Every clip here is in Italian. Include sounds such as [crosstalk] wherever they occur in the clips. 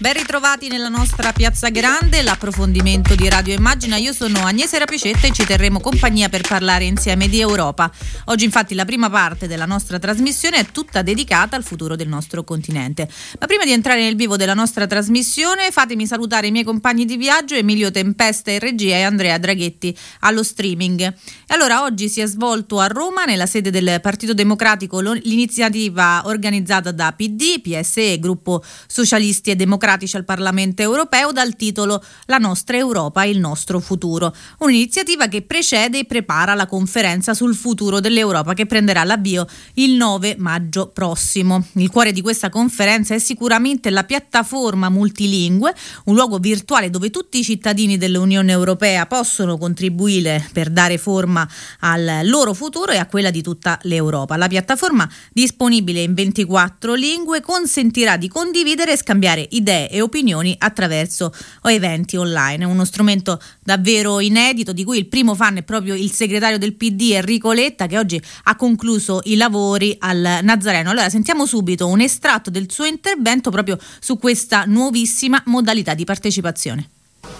Ben ritrovati nella nostra Piazza Grande, l'approfondimento di Radio Immagina. Io sono Agnese Rapicetta e ci terremo compagnia per parlare insieme di Europa. Oggi infatti la prima parte della nostra trasmissione è tutta dedicata al futuro del nostro continente. Ma prima di entrare nel vivo della nostra trasmissione fatemi salutare i miei compagni di viaggio Emilio Tempesta in regia e Andrea Draghetti allo streaming. E allora oggi si è svolto a Roma nella sede del Partito Democratico l'iniziativa organizzata da PD, PSE, Gruppo Socialisti e Democratici democratici al Parlamento europeo dal titolo La nostra Europa, il nostro futuro. Un'iniziativa che precede e prepara la conferenza sul futuro dell'Europa che prenderà l'avvio il 9 maggio prossimo. Il cuore di questa conferenza è sicuramente la piattaforma multilingue, un luogo virtuale dove tutti i cittadini dell'Unione Europea possono contribuire per dare forma al loro futuro e a quella di tutta l'Europa. La piattaforma disponibile in 24 lingue consentirà di condividere e scambiare idee idee e opinioni attraverso eventi online. Uno strumento davvero inedito di cui il primo fan è proprio il segretario del PD Enrico Letta che oggi ha concluso i lavori al Nazareno. Allora sentiamo subito un estratto del suo intervento proprio su questa nuovissima modalità di partecipazione.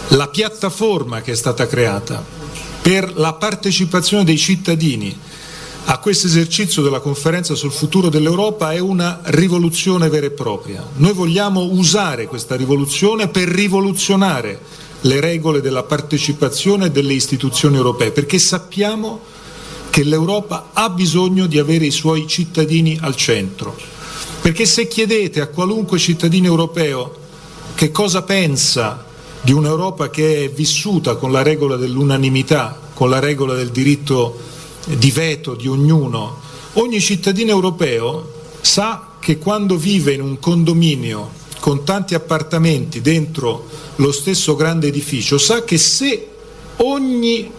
La piattaforma che è stata creata per la partecipazione dei cittadini a questo esercizio della conferenza sul futuro dell'Europa è una rivoluzione vera e propria. Noi vogliamo usare questa rivoluzione per rivoluzionare le regole della partecipazione delle istituzioni europee, perché sappiamo che l'Europa ha bisogno di avere i suoi cittadini al centro. Perché se chiedete a qualunque cittadino europeo che cosa pensa di un'Europa che è vissuta con la regola dell'unanimità, con la regola del diritto di veto di ognuno, ogni cittadino europeo sa che quando vive in un condominio con tanti appartamenti dentro lo stesso grande edificio, sa che se ogni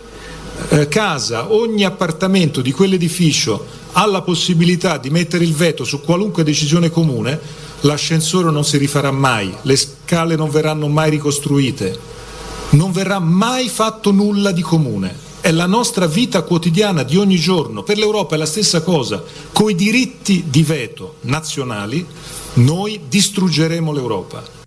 eh, casa, ogni appartamento di quell'edificio ha la possibilità di mettere il veto su qualunque decisione comune, l'ascensore non si rifarà mai, le scale non verranno mai ricostruite, non verrà mai fatto nulla di comune è la nostra vita quotidiana di ogni giorno. Per l'Europa è la stessa cosa. Coi diritti di veto nazionali noi distruggeremo l'Europa.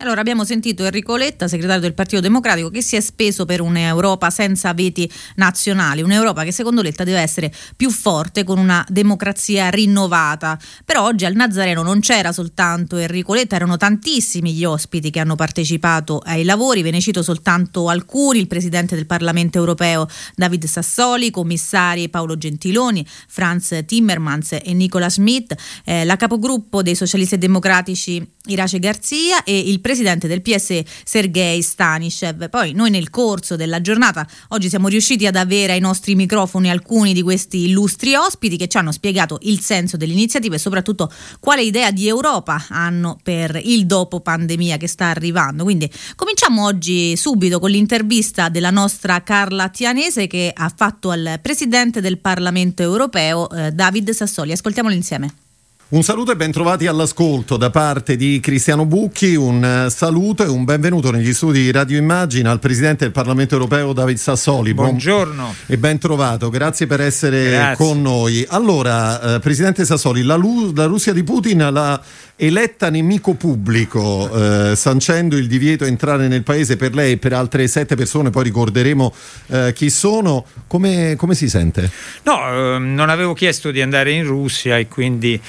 Allora abbiamo sentito Enrico Letta, segretario del Partito Democratico, che si è speso per un'Europa senza veti nazionali, un'Europa che secondo Letta deve essere più forte con una democrazia rinnovata. Però oggi al Nazareno non c'era soltanto Enrico Letta, erano tantissimi gli ospiti che hanno partecipato ai lavori, ve ne cito soltanto alcuni, il Presidente del Parlamento Europeo David Sassoli, commissari Paolo Gentiloni, Franz Timmermans e Nicola Schmidt, eh, la capogruppo dei socialisti democratici Irace Garzia e il presidente del PSE Sergei Stanishev. Poi noi nel corso della giornata oggi siamo riusciti ad avere ai nostri microfoni alcuni di questi illustri ospiti che ci hanno spiegato il senso dell'iniziativa e soprattutto quale idea di Europa hanno per il dopo pandemia che sta arrivando. Quindi cominciamo oggi subito con l'intervista della nostra Carla Tianese che ha fatto al presidente del Parlamento europeo eh, David Sassoli. Ascoltiamolo insieme. Un saluto e ben trovati all'ascolto da parte di Cristiano Bucchi, un eh, saluto e un benvenuto negli studi di Radio Immagina al Presidente del Parlamento Europeo David Sassoli. Buongiorno. E ben trovato, grazie per essere grazie. con noi. Allora, eh, Presidente Sassoli, la, la, Russia di Putin l'ha eletta nemico pubblico, eh, sancendo il divieto di entrare nel paese per lei e per altre sette persone, poi ricorderemo eh, chi sono. Come, come, si sente? No, eh, non avevo chiesto di andare in Russia e quindi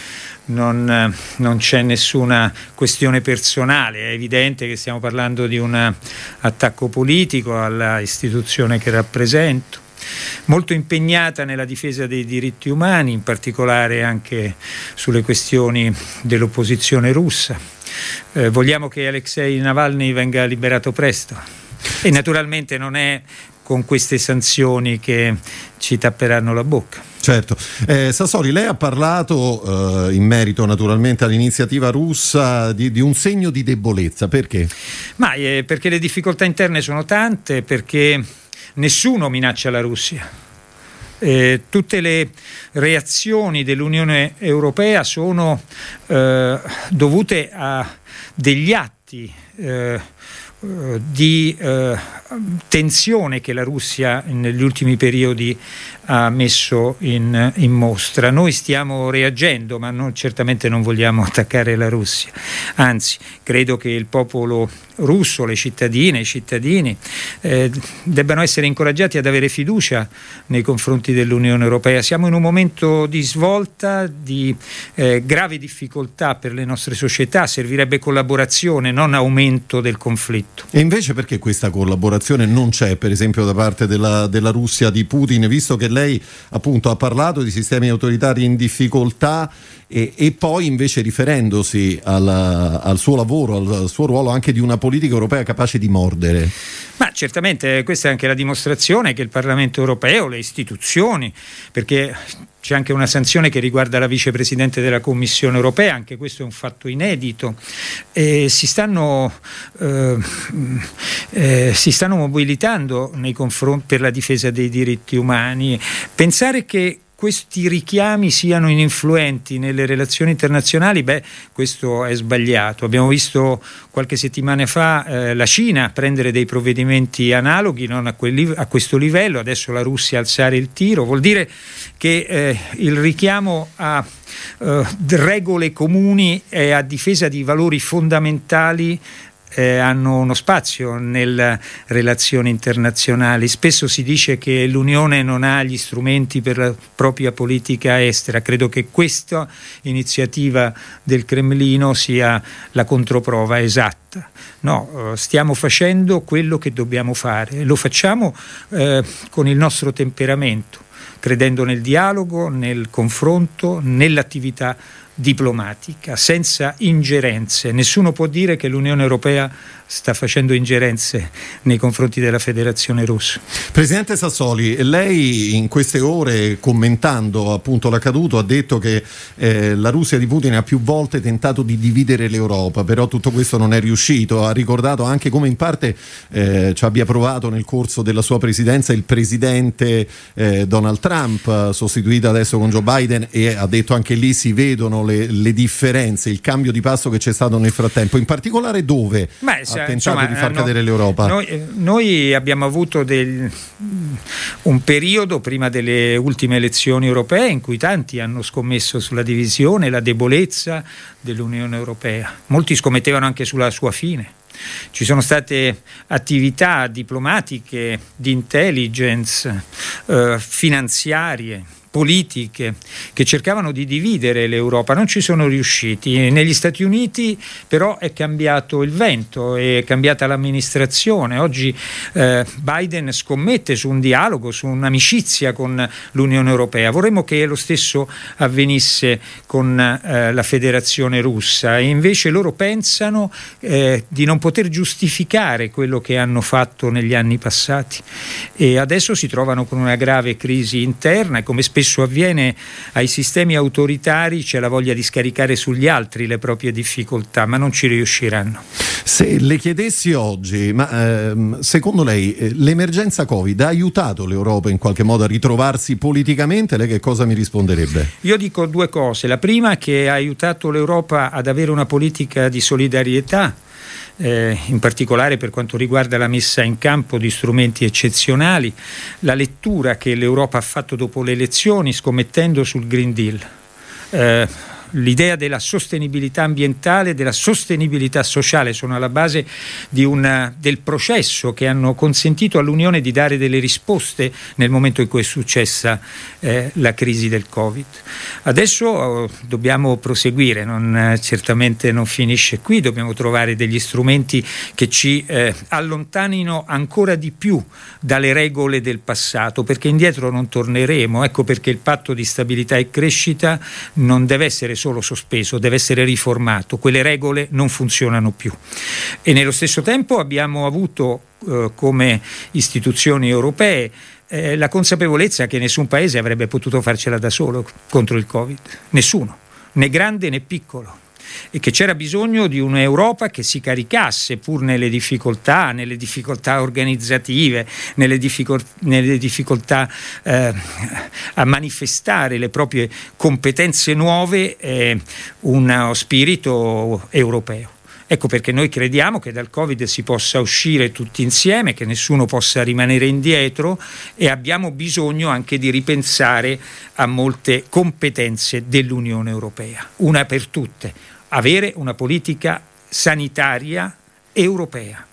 non, eh, non, c'è nessuna questione personale, è evidente che stiamo parlando di un attacco politico alla istituzione che rappresento molto impegnata nella difesa dei diritti umani, in particolare anche sulle questioni dell'opposizione russa. Eh, vogliamo che Alexei Navalny venga liberato presto e naturalmente non è con queste sanzioni che ci tapperanno la bocca. Certo. Eh, Sassoli, lei ha parlato eh, in merito naturalmente all'iniziativa russa di, di, un segno di debolezza, perché? Ma, eh, perché le difficoltà interne sono tante, perché nessuno minaccia la Russia. Eh, tutte le reazioni dell'Unione Europea sono eh, dovute a degli atti eh, di eh, tensione che la Russia negli ultimi periodi ha messo in, in mostra. Noi stiamo reagendo, ma non, certamente non vogliamo [laughs] attaccare la Russia. Anzi, credo che il popolo russo, le cittadine, i cittadini eh, debbano essere incoraggiati ad avere fiducia nei confronti dell'Unione Europea. Siamo in un momento di svolta, di eh, grave difficoltà per le nostre società, servirebbe collaborazione, non aumento del conflitto. E invece perché questa collaborazione non c'è, per esempio, da parte della, della Russia di Putin, visto che lei appunto ha parlato di sistemi autoritari in difficoltà e, e poi invece riferendosi alla, al suo lavoro, al suo ruolo anche di una politica europea capace di mordere? Ma certamente questa è anche la dimostrazione che il Parlamento europeo, le istituzioni, perché c'è anche una sanzione che riguarda la vicepresidente della Commissione europea, anche questo è un fatto inedito. E si, stanno, eh, eh, si stanno mobilitando per la difesa dei diritti umani. Pensare che questi richiami siano ininfluenti nelle relazioni internazionali, beh, questo è sbagliato. Abbiamo visto qualche settimana fa eh, la Cina prendere dei provvedimenti analoghi non a, quel, a, questo livello, adesso la Russia alzare il tiro, vuol dire che eh, il richiamo a eh, regole comuni e a difesa di valori fondamentali eh, hanno uno spazio nelle relazioni internazionali. Spesso si dice che l'Unione non ha gli strumenti per la propria politica estera. Credo che questa iniziativa del Cremlino sia la controprova esatta. No, eh, stiamo facendo quello che dobbiamo fare. Lo facciamo eh, con il nostro temperamento, credendo nel dialogo, nel confronto, nell'attività diplomatica, senza ingerenze. Nessuno può dire che l'Unione Europea sta facendo ingerenze nei confronti della Federazione Russa. Presidente Sassoli, lei in queste ore commentando appunto l'accaduto ha detto che eh, la Russia di Putin ha più volte tentato di dividere l'Europa, però tutto questo non è riuscito. Ha ricordato anche come in parte eh, ci abbia provato nel corso della sua presidenza il presidente eh, Donald Trump, sostituito adesso con Joe Biden e ha detto anche lì si vedono le, le differenze, il cambio di passo che c'è stato nel frattempo, in particolare dove? Beh, ha tentato insomma, di far no, cadere l'Europa? Noi, eh, noi abbiamo avuto del, un periodo prima delle ultime elezioni europee in cui tanti hanno scommesso sulla divisione, la debolezza dell'Unione Europea. Molti scommettevano anche sulla sua fine. Ci sono state attività diplomatiche, di intelligence, eh, finanziarie politiche che cercavano di dividere l'Europa, non ci sono riusciti. Negli Stati Uniti però è cambiato il vento, è cambiata l'amministrazione. Oggi eh, Biden scommette su un dialogo, su un'amicizia con l'Unione Europea. Vorremmo che lo stesso avvenisse con eh, la Federazione russa e invece loro pensano eh, di non poter giustificare quello che hanno fatto negli anni passati e adesso si trovano con una grave crisi interna e come spesso spesso avviene ai sistemi autoritari c'è la voglia di scaricare sugli altri le proprie difficoltà, ma non ci riusciranno. Se le chiedessi oggi, ma ehm, secondo lei eh, l'emergenza Covid ha aiutato l'Europa in qualche modo a ritrovarsi politicamente? Lei che cosa mi risponderebbe? Io dico due cose. La prima è che ha aiutato l'Europa ad avere una politica di solidarietà eh, in particolare per quanto riguarda la messa in campo di strumenti eccezionali, la lettura che l'Europa ha fatto dopo le elezioni scommettendo sul Green Deal. Eh, l'idea della sostenibilità ambientale e della sostenibilità sociale sono alla base una, del processo che hanno consentito all'Unione di dare delle risposte nel momento in cui è successa eh, la crisi del Covid. Adesso oh, dobbiamo proseguire, non, eh, certamente non finisce qui, dobbiamo trovare degli strumenti che ci eh, allontanino ancora di più dalle regole del passato, perché indietro non torneremo. Ecco perché il patto di stabilità e crescita non deve essere solo sospeso, deve essere riformato, quelle regole non funzionano più. E nello stesso tempo abbiamo avuto eh, come istituzioni europee eh, la consapevolezza che nessun paese avrebbe potuto farcela da solo contro il Covid, nessuno, né grande né piccolo e che c'era bisogno di un'Europa che si caricasse pur nelle difficoltà, nelle difficoltà organizzative, nelle, difficol- nelle difficoltà eh, a manifestare le proprie competenze nuove, eh, uno spirito europeo. Ecco perché noi crediamo che dal Covid si possa uscire tutti insieme, che nessuno possa rimanere indietro e abbiamo bisogno anche di ripensare a molte competenze dell'Unione Europea. Una per tutte, avere una politica sanitaria europea.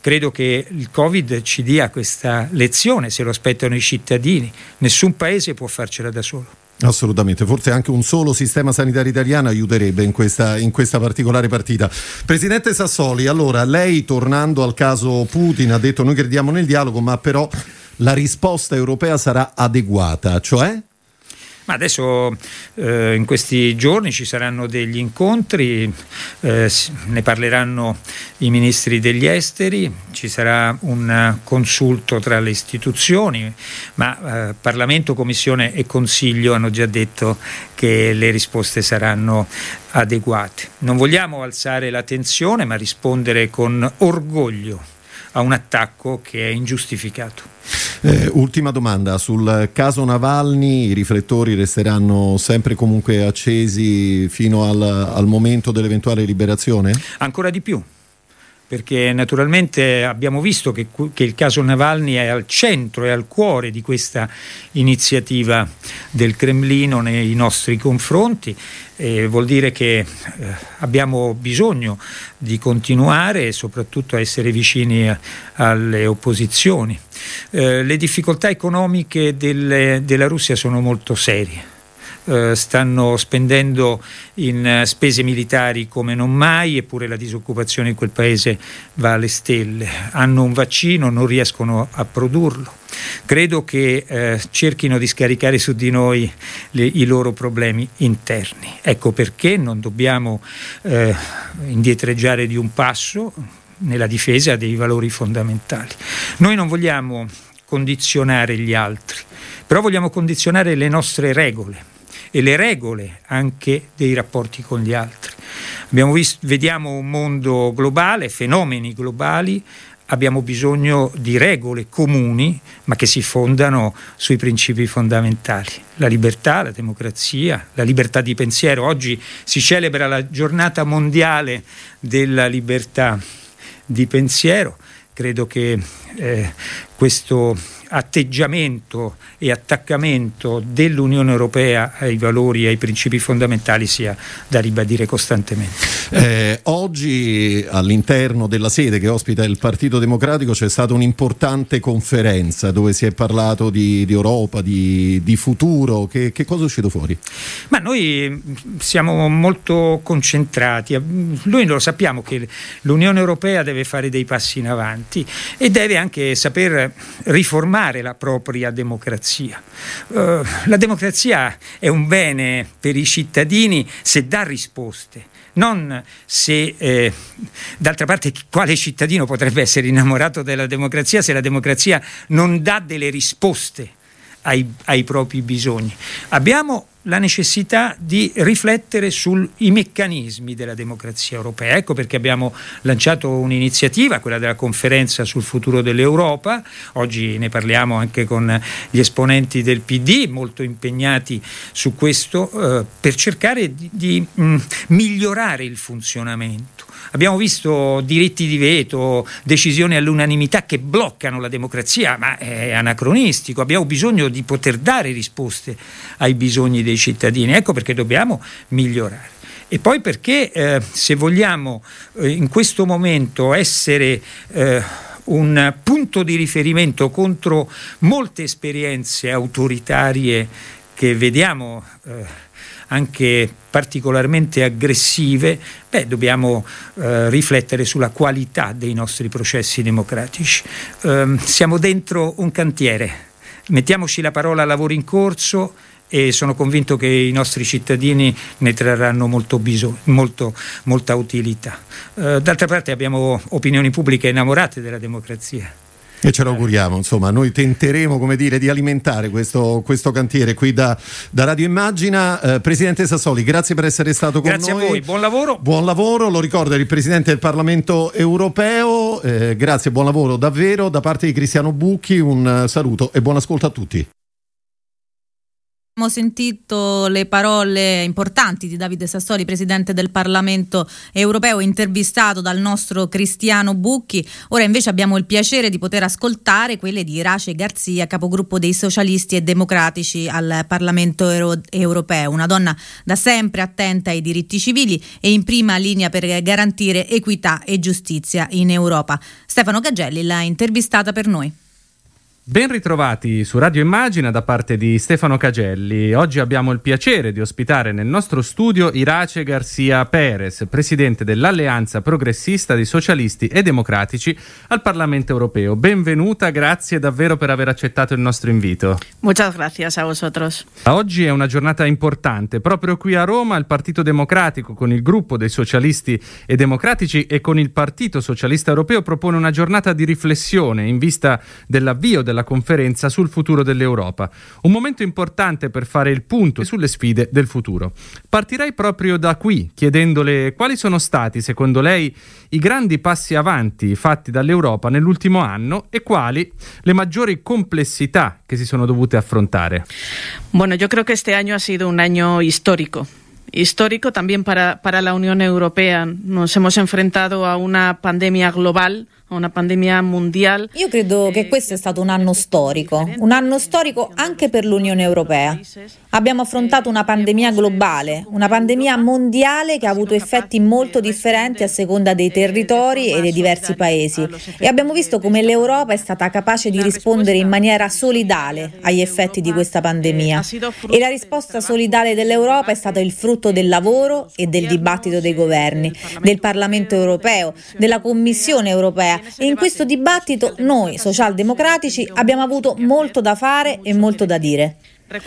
Credo che il Covid ci dia questa lezione, se lo aspettano i cittadini. Nessun paese può farcela da solo. Assolutamente, forse anche un solo sistema sanitario italiano aiuterebbe in questa, in questa, particolare partita. Presidente Sassoli, allora lei tornando al caso Putin ha detto noi crediamo nel dialogo, ma però la risposta europea sarà adeguata, cioè? Ma adesso eh, in questi giorni ci saranno degli incontri, eh, ne parleranno i ministri degli esteri, ci sarà un consulto tra le istituzioni, ma eh, Parlamento, Commissione e Consiglio hanno già detto che le risposte saranno adeguate. Non vogliamo alzare la tensione, ma rispondere con orgoglio a un attacco che è ingiustificato. Eh, ultima domanda, sul caso Navalny i riflettori resteranno sempre comunque accesi fino al, al momento dell'eventuale liberazione? Ancora di più perché naturalmente abbiamo visto che, che, il caso Navalny è al centro e al cuore di questa iniziativa del Cremlino nei nostri confronti. E vuol dire che eh, abbiamo bisogno di continuare e soprattutto a essere vicini a, alle opposizioni. Eh, le difficoltà economiche delle, della Russia sono molto serie eh, stanno spendendo in eh, spese militari come non mai, eppure la disoccupazione in quel paese va alle stelle. Hanno un vaccino, non riescono a produrlo. Credo che eh, cerchino di scaricare su di noi le, i loro problemi interni. Ecco perché non dobbiamo eh, indietreggiare di un passo nella difesa dei valori fondamentali. Noi non vogliamo condizionare gli altri, però vogliamo condizionare le nostre regole e le regole anche dei rapporti con gli altri. Visto, vediamo un mondo globale, fenomeni globali, abbiamo bisogno di regole comuni, ma che si fondano sui principi fondamentali. La libertà, la democrazia, la libertà di pensiero. Oggi si celebra la giornata mondiale della libertà di pensiero. Credo che eh, questo atteggiamento e attaccamento dell'Unione Europea ai valori e ai principi fondamentali sia da ribadire costantemente. Eh, oggi all'interno della sede che ospita il Partito Democratico c'è stata un'importante conferenza dove si è parlato di, di Europa, di, di futuro. Che, che, cosa è uscito fuori? Ma noi siamo molto concentrati, noi lo sappiamo che l'Unione Europea deve fare dei passi in avanti e deve anche saper riformare riformare la propria democrazia. Uh, la democrazia è un bene per i cittadini se dà risposte non se eh, d'altra parte quale cittadino potrebbe essere innamorato della democrazia se la democrazia non dà delle risposte ai, ai propri bisogni. Abbiamo la necessità di riflettere sui meccanismi della democrazia europea. Ecco perché abbiamo lanciato un'iniziativa, quella della conferenza sul futuro dell'Europa. Oggi ne parliamo anche con gli esponenti del PD, molto impegnati su questo, eh, per cercare di, di mh, migliorare il funzionamento. Abbiamo visto diritti di veto, decisioni all'unanimità che bloccano la democrazia, ma è anacronistico. Abbiamo bisogno di poter dare risposte ai bisogni dei cittadini. Ecco perché dobbiamo migliorare. E poi perché eh, se vogliamo eh, in questo momento essere eh, un punto di riferimento contro molte esperienze autoritarie che vediamo eh, anche particolarmente aggressive, beh, dobbiamo eh, riflettere sulla qualità dei nostri processi democratici. Eh, siamo dentro un cantiere, mettiamoci la parola lavoro in corso e sono convinto che i nostri cittadini ne trarranno molto bisogno, molto, molta utilità. Eh, d'altra parte abbiamo opinioni pubbliche innamorate della democrazia. E ce lo auguriamo, insomma, noi tenteremo come dire, di alimentare questo, questo cantiere qui da, da Radio Immagina. Eh, Presidente Sassoli, grazie per essere stato con grazie noi. Grazie a voi, buon lavoro. Buon lavoro, lo ricordo, è il Presidente del Parlamento Europeo. Eh, grazie, buon lavoro davvero. Da parte di Cristiano Bucchi un saluto e buon ascolto a tutti. Abbiamo sentito le parole importanti di Davide Sassoli, presidente del Parlamento europeo, intervistato dal nostro Cristiano Bucchi. Ora invece abbiamo il piacere di poter ascoltare quelle di Irace Garzia, capogruppo dei socialisti e democratici al Parlamento Euro- europeo. Una donna da sempre attenta ai diritti civili e in prima linea per garantire equità e giustizia in Europa. Stefano Gagelli l'ha intervistata per noi. Ben ritrovati su Radio Immagina da parte di Stefano Cagelli. Oggi abbiamo il piacere di ospitare nel nostro studio Irace Garcia Perez, presidente dell'Alleanza Progressista dei Socialisti e Democratici al Parlamento Europeo. Benvenuta, grazie davvero per aver accettato il nostro invito. Muchas gracias a vosotros. Oggi è una giornata importante. Proprio qui a Roma il Partito Democratico con il gruppo dei Socialisti e Democratici e con il Partito Socialista Europeo propone una giornata di riflessione in vista dell'avvio della conferenza sul futuro dell'Europa. Un momento importante per fare il punto sulle sfide del futuro. Partirei proprio da qui, chiedendole quali sono stati, secondo lei, i grandi passi avanti fatti dall'Europa nell'ultimo anno e quali le maggiori complessità che si sono dovute affrontare. Bueno, yo creo que este año ha sido un año histórico. Histórico también para, para la Unión Europea. Nos hemos enfrentado a una pandemia global una pandemia mondiale. Io credo che questo è stato un anno storico, un anno storico anche per l'Unione Europea. Abbiamo affrontato una pandemia globale, una pandemia mondiale che ha avuto effetti molto differenti a seconda dei territori e dei diversi paesi e abbiamo visto come l'Europa è stata capace di rispondere in maniera solidale agli effetti di questa pandemia e la risposta solidale dell'Europa è stata il frutto del lavoro e del dibattito dei governi, del Parlamento europeo, della Commissione europea e in questo dibattito noi socialdemocratici abbiamo avuto molto da fare e molto da dire.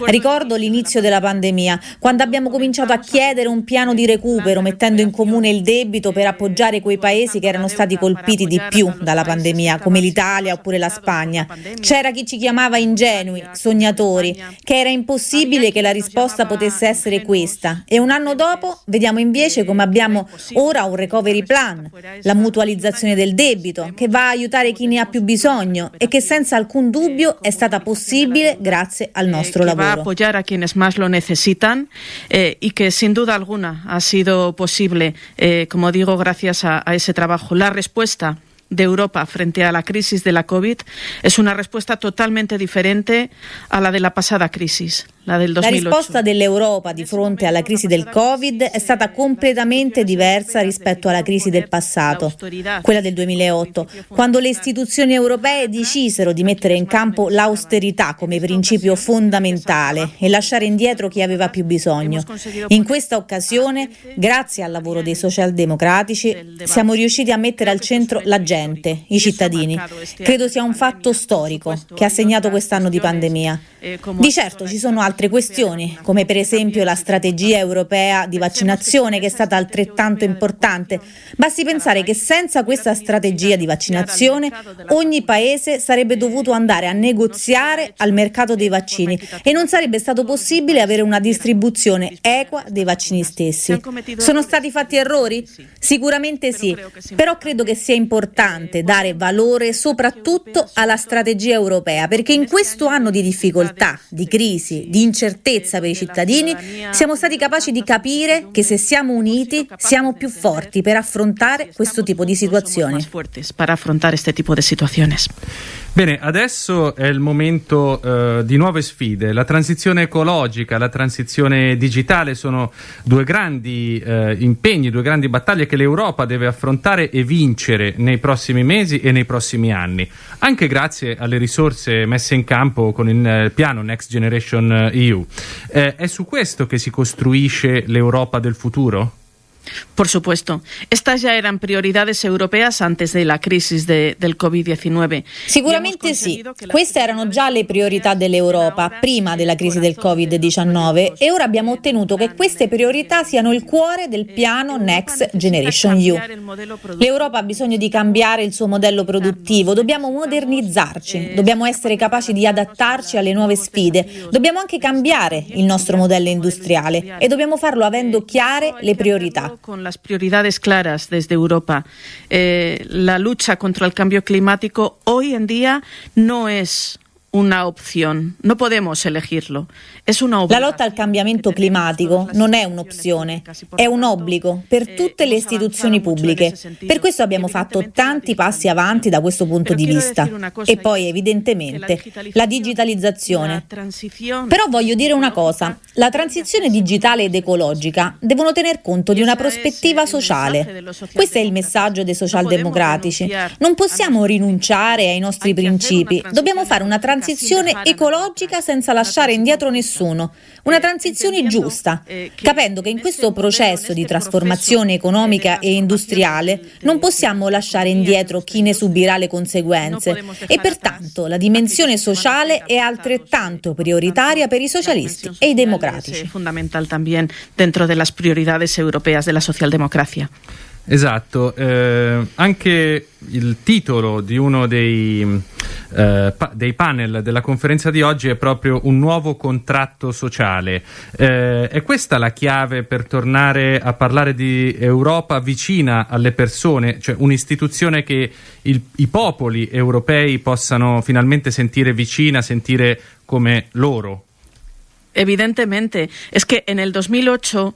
Ricordo l'inizio della pandemia, quando abbiamo cominciato a chiedere un piano di recupero mettendo in comune il debito per appoggiare quei paesi che erano stati colpiti di più dalla pandemia, come l'Italia oppure la Spagna. C'era chi ci chiamava ingenui, sognatori, che era impossibile che la risposta potesse essere questa. E un anno dopo vediamo invece come abbiamo ora un recovery plan, la mutualizzazione del debito, che va a aiutare chi ne ha più bisogno e che senza alcun dubbio è stata possibile grazie al nostro lavoro. Va a apoyar a quienes más lo necesitan eh, y que sin duda alguna ha sido posible, eh, como digo, gracias a, a ese trabajo. La respuesta de Europa frente a la crisis de la COVID es una respuesta totalmente diferente a la de la pasada crisis. La, del 2008. la risposta dell'Europa di fronte alla crisi del Covid è stata completamente diversa rispetto alla crisi del passato, quella del 2008, quando le istituzioni europee decisero di mettere in campo l'austerità come principio fondamentale e lasciare indietro chi aveva più bisogno. In questa occasione, grazie al lavoro dei socialdemocratici, siamo riusciti a mettere al centro la gente, i cittadini. Credo sia un fatto storico che ha segnato quest'anno di pandemia. Di certo ci sono altre questioni, come per esempio la strategia europea di vaccinazione che è stata altrettanto importante. Basti pensare che senza questa strategia di vaccinazione ogni paese sarebbe dovuto andare a negoziare al mercato dei vaccini e non sarebbe stato possibile avere una distribuzione equa dei vaccini stessi. Sono stati fatti errori? Sicuramente sì, però credo che sia importante dare valore soprattutto alla strategia europea perché in questo anno di difficoltà di crisi, di incertezza per i cittadini, siamo stati capaci di capire che se siamo uniti siamo più forti per affrontare questo tipo di situazioni. Bene, adesso è il momento uh, di nuove sfide. La transizione ecologica, la transizione digitale sono due grandi uh, impegni, due grandi battaglie che l'Europa deve affrontare e vincere nei prossimi mesi e nei prossimi anni, anche grazie alle risorse messe in campo con il uh, piano Next Generation EU. Eh, è su questo che si costruisce l'Europa del futuro? Por supuesto. Estas ya eran prioridades europeas antes de la crisis de, del Covid-19. Sicuramente sì. Queste erano già le priorità dell'Europa prima della crisi del Covid-19 e ora abbiamo ottenuto che queste priorità siano il cuore del piano Next Generation EU. L'Europa ha bisogno di cambiare il suo modello produttivo, dobbiamo modernizzarci, dobbiamo essere capaci di adattarci alle nuove sfide, dobbiamo anche cambiare il nostro modello industriale e dobbiamo farlo avendo chiare le priorità. Con las prioridades claras desde Europa. Eh, la lucha contra el cambio climático hoy en día no es una opción, no podemos elegirlo. Es una La lotta al cambiamento climatico non è un'opzione, è un obbligo per eh, tutte le istituzioni pubbliche. Per questo abbiamo fatto tanti passi avanti da questo punto di vista. E poi evidentemente la digitalizzazione. Però voglio dire una cosa, la transizione digitale ed ecologica devono tener conto di una prospettiva sociale. Questo è il messaggio dei socialdemocratici. Non possiamo rinunciare ai nostri principi, dobbiamo fare una transizione ecologica senza lasciare indietro nessuno, una transizione giusta, capendo che in questo processo di trasformazione economica e industriale non possiamo lasciare indietro chi ne subirà le conseguenze e pertanto la dimensione sociale è altrettanto prioritaria per i socialisti e i democratici. Fondamentale también dentro de las prioridades europeas de la socialdemocracia. Esatto, eh, anche il titolo di uno dei, eh, pa- dei, panel della conferenza di oggi è proprio un nuovo contratto sociale. Eh, è questa la chiave per tornare a parlare di Europa vicina alle persone, cioè un'istituzione che il, i popoli europei possano finalmente sentire vicina, sentire come loro? Evidentemente, es que en el 2008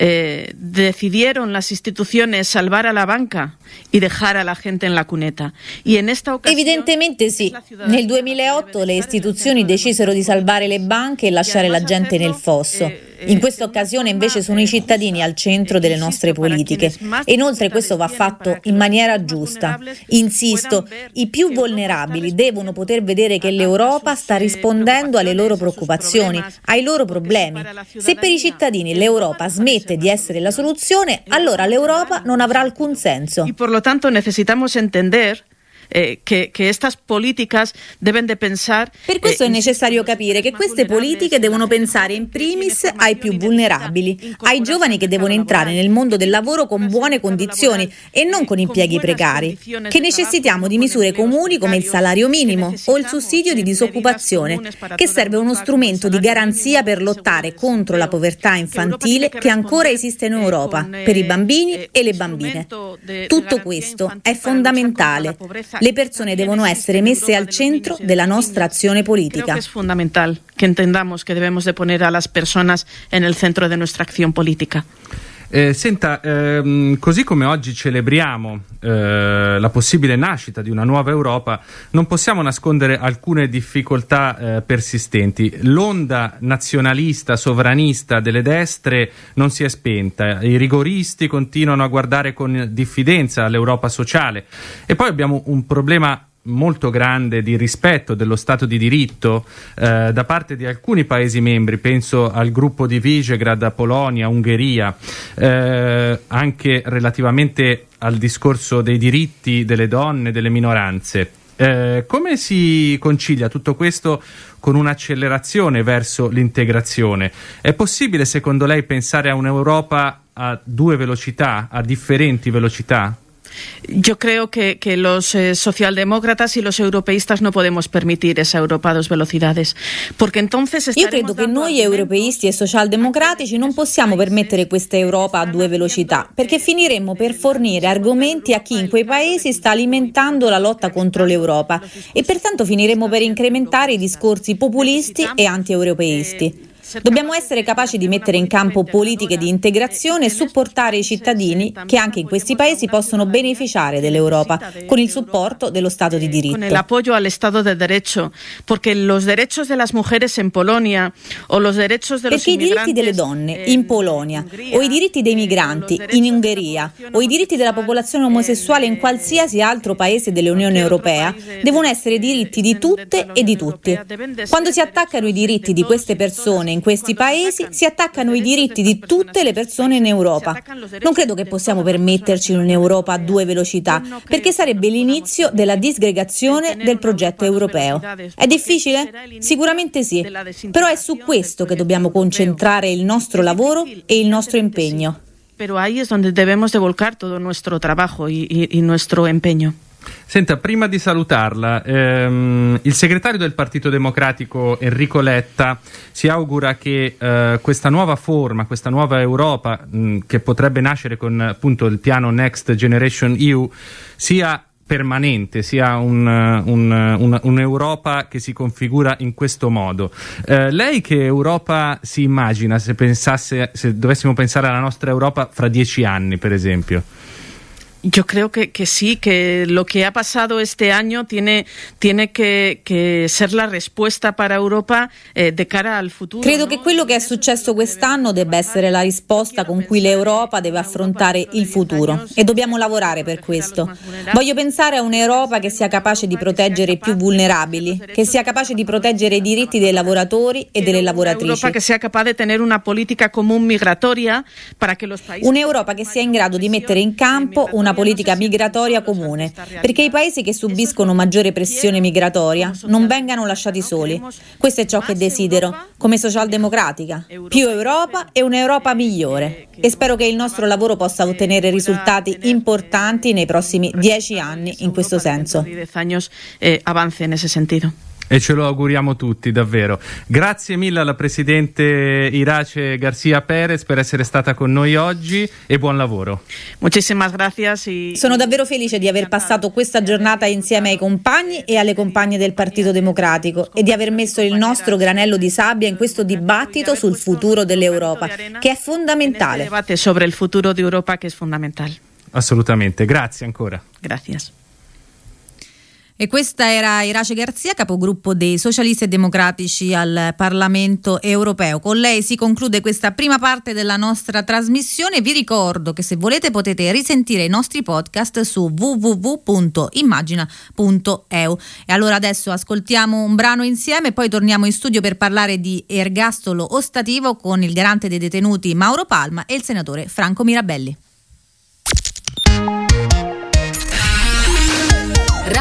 eh, decidieron las instituciones salvar a la banca y dejar a la gente en la cuneta. Y en esta occasione, Evidentemente sì. Nel 2008 le istituzioni decisero di salvare le banche e lasciare la gente nel fosso. In questa occasione invece sono i cittadini al centro delle nostre politiche. E inoltre questo va fatto in maniera giusta. Insisto, i più vulnerabili devono poter vedere che l'Europa sta rispondendo alle loro preoccupazioni, ai loro problemi. Se per i cittadini l'Europa smette di essere la soluzione, allora l'Europa non avrà alcun senso. Y por lo tanto necesitamos entender eh, che, che estas políticas deben de pensar Per questo eh, è necessario capire che queste politiche devono pensare in primis ai più vulnerabili, ai giovani che devono entrare nel mondo del lavoro con buone condizioni e non con impieghi precari, che necessitiamo di misure comuni come il salario minimo o il sussidio di disoccupazione, che serve uno strumento di garanzia per lottare contro la povertà infantile che ancora esiste in Europa, per i bambini e le bambine. Tutto questo è fondamentale. Le persone devono essere messe al centro della nostra azione politica. que es fundamental que entendamos que debemos de poner a las personas en el centro de nuestra acción política. Eh, senta, ehm, così come oggi celebriamo eh, la possibile nascita di una nuova Europa, non possiamo nascondere alcune difficoltà eh, persistenti. L'onda nazionalista, sovranista delle destre non si è spenta, i rigoristi continuano a guardare con diffidenza all'Europa sociale e poi abbiamo un problema molto grande di rispetto dello Stato di diritto eh, da parte di alcuni Paesi membri, penso al gruppo di Visegrad, Polonia, Ungheria, eh, anche relativamente al discorso dei diritti delle donne, delle minoranze. Eh, come si concilia tutto questo con un'accelerazione verso l'integrazione? È possibile secondo lei pensare a un'Europa a due velocità, a differenti velocità? Yo creo que, que los eh, socialdemócratas y los europeístas no podemos permitir esa Europa a dos velocidades, porque entonces Io credo che noi europeisti e socialdemocratici non possiamo permettere questa Europa a due velocità, perché finiremmo per fornire argomenti a chi in quei paesi sta alimentando la lotta contro l'Europa e pertanto finiremmo per incrementare i discorsi populisti e anti-europeisti. Dobbiamo essere capaci di mettere in campo politiche di integrazione e supportare i cittadini che anche in questi paesi possono beneficiare dell'Europa con il supporto dello Stato di con el diritto. apoyo al Estado de Derecho, porque los derechos de las mujeres en Polonia o los derechos de los Perché i diritti delle donne in Polonia o i diritti dei migranti in Ungheria o i diritti della popolazione omosessuale in qualsiasi altro paese dell'Unione Europea devono essere diritti di tutte e di tutti. Quando si attaccano i diritti di queste persone in questi paesi si attaccano i diritti di tutte le persone in Europa. Non credo che possiamo permetterci un'Europa a due velocità perché sarebbe l'inizio della disgregazione del progetto europeo. È difficile? Sicuramente sì, però è su questo che dobbiamo concentrare il nostro lavoro e il nostro impegno. Pero ahí es donde debemos de volcar todo nuestro trabajo y, y- y nuestro empeño. Senta, prima di salutarla, ehm, il segretario del Partito Democratico Enrico Letta si augura che eh, questa nuova forma, questa nuova Europa mh, che potrebbe nascere con appunto il piano Next Generation EU sia permanente, sia un, un, un, un'Europa che si configura in questo modo. Eh, lei che Europa si immagina se, pensasse, se dovessimo pensare alla nostra Europa fra dieci anni, per esempio? Yo creo que, que, sí, que lo que ha pasado este año tiene, tiene que, que ser la risposta para Europa eh, de cara al futuro. Credo no? che quello che è successo quest'anno debba essere la risposta con cui l'Europa deve affrontare il futuro e dobbiamo lavorare per questo. Voglio pensare a un'Europa che sia capace di proteggere i più vulnerabili, che sia capace di proteggere i diritti dei lavoratori e delle lavoratrici. Un'Europa che sia capace di tenere una politica comune migratoria Un'Europa che sia in grado di mettere in campo una politica migratoria comune, perché i paesi che subiscono maggiore pressione migratoria non vengano lasciati soli. Questo è ciò che desidero come socialdemocratica. Più Europa e un'Europa migliore. E spero che il nostro lavoro possa ottenere risultati importanti nei prossimi dieci anni in questo senso. E ce lo auguriamo tutti, davvero. Grazie mille alla Presidente Irace Garcia Perez per essere stata con noi oggi e buon lavoro. Muchísimas gracias. Y... Sono davvero felice di aver passato questa giornata insieme ai compagni e alle compagne del Partito Democratico e di aver messo il nostro granello di sabbia in questo dibattito sul futuro dell'Europa, che è fondamentale. Sobre il futuro d'Europa che è fondamentale. Assolutamente, grazie ancora. Grazie. E questa era Irace Garzia, capogruppo dei socialisti e democratici al Parlamento europeo. Con lei si conclude questa prima parte della nostra trasmissione. Vi ricordo che se volete potete risentire i nostri podcast su www.immagina.eu. E allora adesso ascoltiamo un brano insieme e poi torniamo in studio per parlare di ergastolo ostativo con il garante dei detenuti Mauro Palma e il senatore Franco Mirabelli.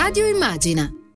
Radio Immagina